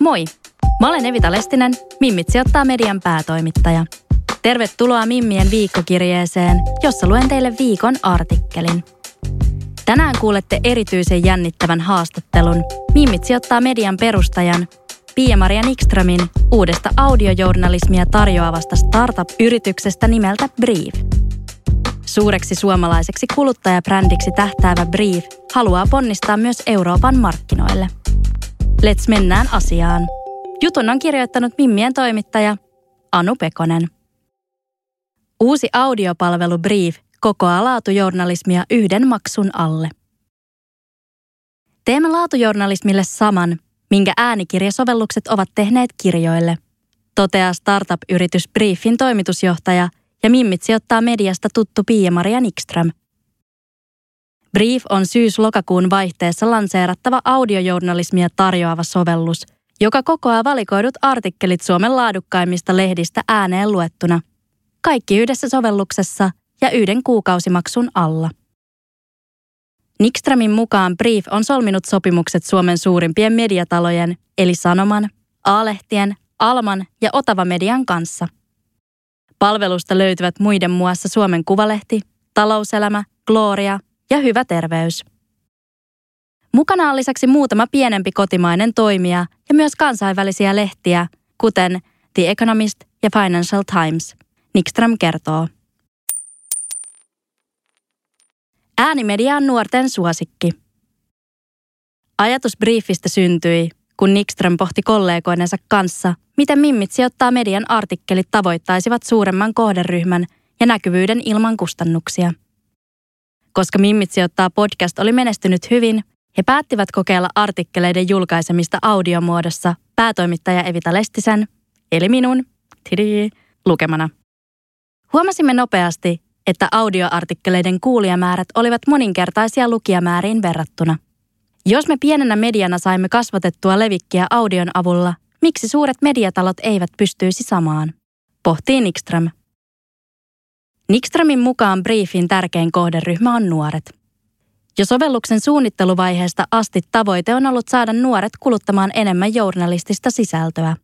Moi! Mä olen Evita Lestinen, Mimmit sijoittaa median päätoimittaja. Tervetuloa Mimmien viikkokirjeeseen, jossa luen teille viikon artikkelin. Tänään kuulette erityisen jännittävän haastattelun Mimmit sijoittaa median perustajan Pia-Maria Nikströmin uudesta audiojournalismia tarjoavasta startup-yrityksestä nimeltä Brief. Suureksi suomalaiseksi kuluttajabrändiksi tähtäävä Brief haluaa ponnistaa myös Euroopan markkinoille. Let's mennään asiaan. Jutun on kirjoittanut Mimmien toimittaja Anu Pekonen. Uusi audiopalvelu Brief kokoaa laatujournalismia yhden maksun alle. Teemme laatujournalismille saman, minkä äänikirjasovellukset ovat tehneet kirjoille, toteaa startup-yritys Briefin toimitusjohtaja ja Mimmit sijoittaa mediasta tuttu Pia-Maria Nikström. Brief on syys-lokakuun vaihteessa lanseerattava audiojournalismia tarjoava sovellus, joka kokoaa valikoidut artikkelit Suomen laadukkaimmista lehdistä ääneen luettuna. Kaikki yhdessä sovelluksessa ja yhden kuukausimaksun alla. Nikströmin mukaan Brief on solminut sopimukset Suomen suurimpien mediatalojen, eli Sanoman, A-lehtien, Alman ja Otava Median kanssa. Palvelusta löytyvät muiden muassa Suomen Kuvalehti, Talouselämä, Gloria ja Hyvä terveys. Mukana on lisäksi muutama pienempi kotimainen toimija ja myös kansainvälisiä lehtiä, kuten The Economist ja Financial Times, Nikström kertoo. Äänimedia on nuorten suosikki. Ajatus briefistä syntyi, kun Nikström pohti kollegoidensa kanssa, miten mimmit sijoittaa median artikkelit tavoittaisivat suuremman kohderyhmän ja näkyvyyden ilman kustannuksia. Koska Mimmit sijoittaa podcast oli menestynyt hyvin, he päättivät kokeilla artikkeleiden julkaisemista audiomuodossa päätoimittaja Evita Lestisen, eli minun, tidi, lukemana. Huomasimme nopeasti, että audioartikkeleiden kuulijamäärät olivat moninkertaisia lukijamääriin verrattuna. Jos me pienenä mediana saimme kasvatettua levikkiä audion avulla, miksi suuret mediatalot eivät pystyisi samaan? Pohtii Nikström. Nikströmin mukaan Briefin tärkein kohderyhmä on nuoret. Jo sovelluksen suunnitteluvaiheesta asti tavoite on ollut saada nuoret kuluttamaan enemmän journalistista sisältöä.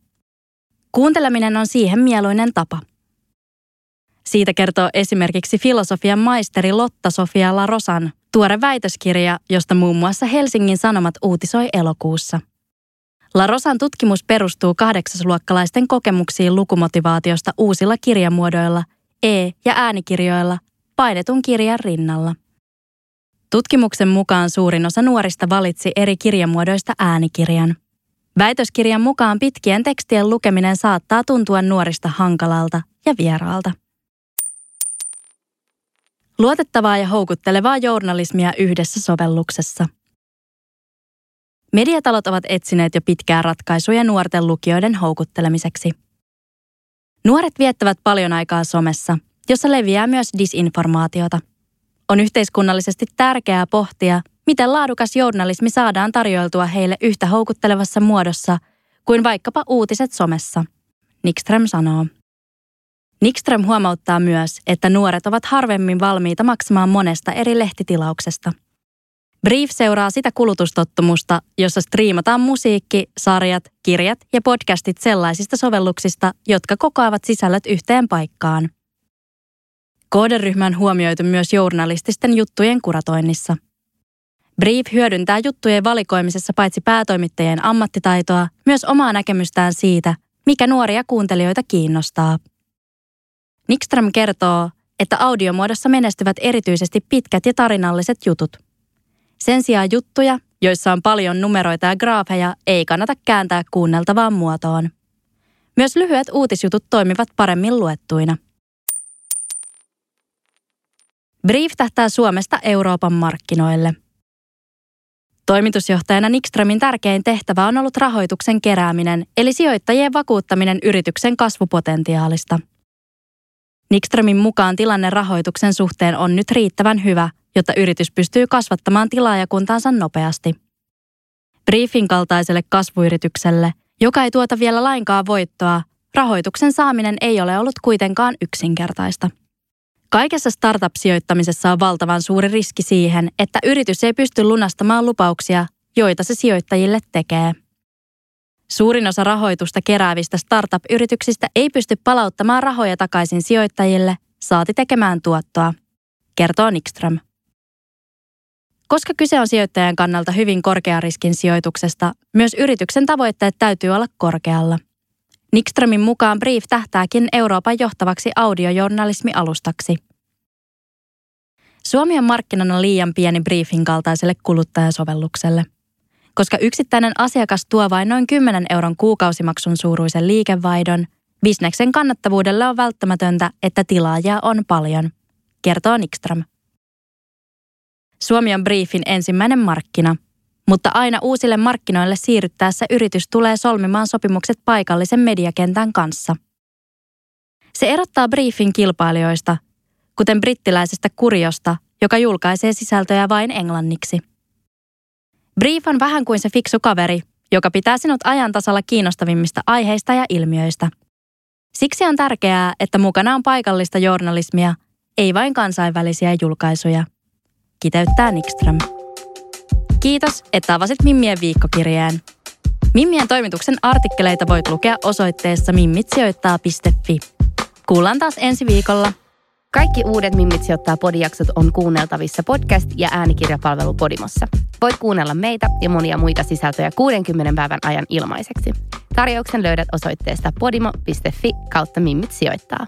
Kuunteleminen on siihen mieluinen tapa – siitä kertoo esimerkiksi filosofian maisteri Lotta Sofia Larosan tuore väitöskirja, josta muun muassa Helsingin Sanomat uutisoi elokuussa. Larosan tutkimus perustuu kahdeksasluokkalaisten kokemuksiin lukumotivaatiosta uusilla kirjamuodoilla, e- ja äänikirjoilla, painetun kirjan rinnalla. Tutkimuksen mukaan suurin osa nuorista valitsi eri kirjamuodoista äänikirjan. Väitöskirjan mukaan pitkien tekstien lukeminen saattaa tuntua nuorista hankalalta ja vieraalta. Luotettavaa ja houkuttelevaa journalismia yhdessä sovelluksessa. Mediatalot ovat etsineet jo pitkää ratkaisuja nuorten lukijoiden houkuttelemiseksi. Nuoret viettävät paljon aikaa somessa, jossa leviää myös disinformaatiota. On yhteiskunnallisesti tärkeää pohtia, miten laadukas journalismi saadaan tarjoiltua heille yhtä houkuttelevassa muodossa kuin vaikkapa uutiset somessa, Nikström sanoo. Nikström huomauttaa myös, että nuoret ovat harvemmin valmiita maksamaan monesta eri lehtitilauksesta. Brief seuraa sitä kulutustottumusta, jossa striimataan musiikki, sarjat, kirjat ja podcastit sellaisista sovelluksista, jotka kokoavat sisällöt yhteen paikkaan. Kooderyhmä on huomioitu myös journalististen juttujen kuratoinnissa. Brief hyödyntää juttujen valikoimisessa paitsi päätoimittajien ammattitaitoa, myös omaa näkemystään siitä, mikä nuoria kuuntelijoita kiinnostaa. Nikström kertoo, että audiomuodossa menestyvät erityisesti pitkät ja tarinalliset jutut. Sen sijaan juttuja, joissa on paljon numeroita ja graafeja, ei kannata kääntää kuunneltavaan muotoon. Myös lyhyet uutisjutut toimivat paremmin luettuina. Brief tähtää Suomesta Euroopan markkinoille. Toimitusjohtajana Nikströmin tärkein tehtävä on ollut rahoituksen kerääminen, eli sijoittajien vakuuttaminen yrityksen kasvupotentiaalista. Nikströmin mukaan tilanne rahoituksen suhteen on nyt riittävän hyvä, jotta yritys pystyy kasvattamaan tilaajakuntaansa nopeasti. Briefin kaltaiselle kasvuyritykselle, joka ei tuota vielä lainkaan voittoa, rahoituksen saaminen ei ole ollut kuitenkaan yksinkertaista. Kaikessa startup-sijoittamisessa on valtavan suuri riski siihen, että yritys ei pysty lunastamaan lupauksia, joita se sijoittajille tekee. Suurin osa rahoitusta keräävistä startup-yrityksistä ei pysty palauttamaan rahoja takaisin sijoittajille, saati tekemään tuottoa, kertoo Nikström. Koska kyse on sijoittajan kannalta hyvin korkeariskin sijoituksesta, myös yrityksen tavoitteet täytyy olla korkealla. Nikströmin mukaan Brief tähtääkin Euroopan johtavaksi audiojournalismialustaksi. Suomi on markkinana liian pieni Briefin kaltaiselle kuluttajasovellukselle. Koska yksittäinen asiakas tuo vain noin 10 euron kuukausimaksun suuruisen liikevaihdon, bisneksen kannattavuudelle on välttämätöntä, että tilaajia on paljon, kertoo Nikström. Suomi on Briefin ensimmäinen markkina, mutta aina uusille markkinoille siirryttäessä yritys tulee solmimaan sopimukset paikallisen mediakentän kanssa. Se erottaa Briefin kilpailijoista, kuten brittiläisestä kuriosta, joka julkaisee sisältöjä vain englanniksi. Brief on vähän kuin se fiksu kaveri, joka pitää sinut ajan tasalla kiinnostavimmista aiheista ja ilmiöistä. Siksi on tärkeää, että mukana on paikallista journalismia, ei vain kansainvälisiä julkaisuja kiteyttää Nikström. Kiitos, että avasit Mimmien viikkokirjeen. Mimmien toimituksen artikkeleita voit lukea osoitteessa mimmitsijoittaa.fi. Kuullaan taas ensi viikolla. Kaikki uudet Mimmit sijoittaa podijaksot on kuunneltavissa podcast- ja äänikirjapalvelu Podimossa. Voit kuunnella meitä ja monia muita sisältöjä 60 päivän ajan ilmaiseksi. Tarjouksen löydät osoitteesta podimo.fi kautta Mimmit sijoittaa.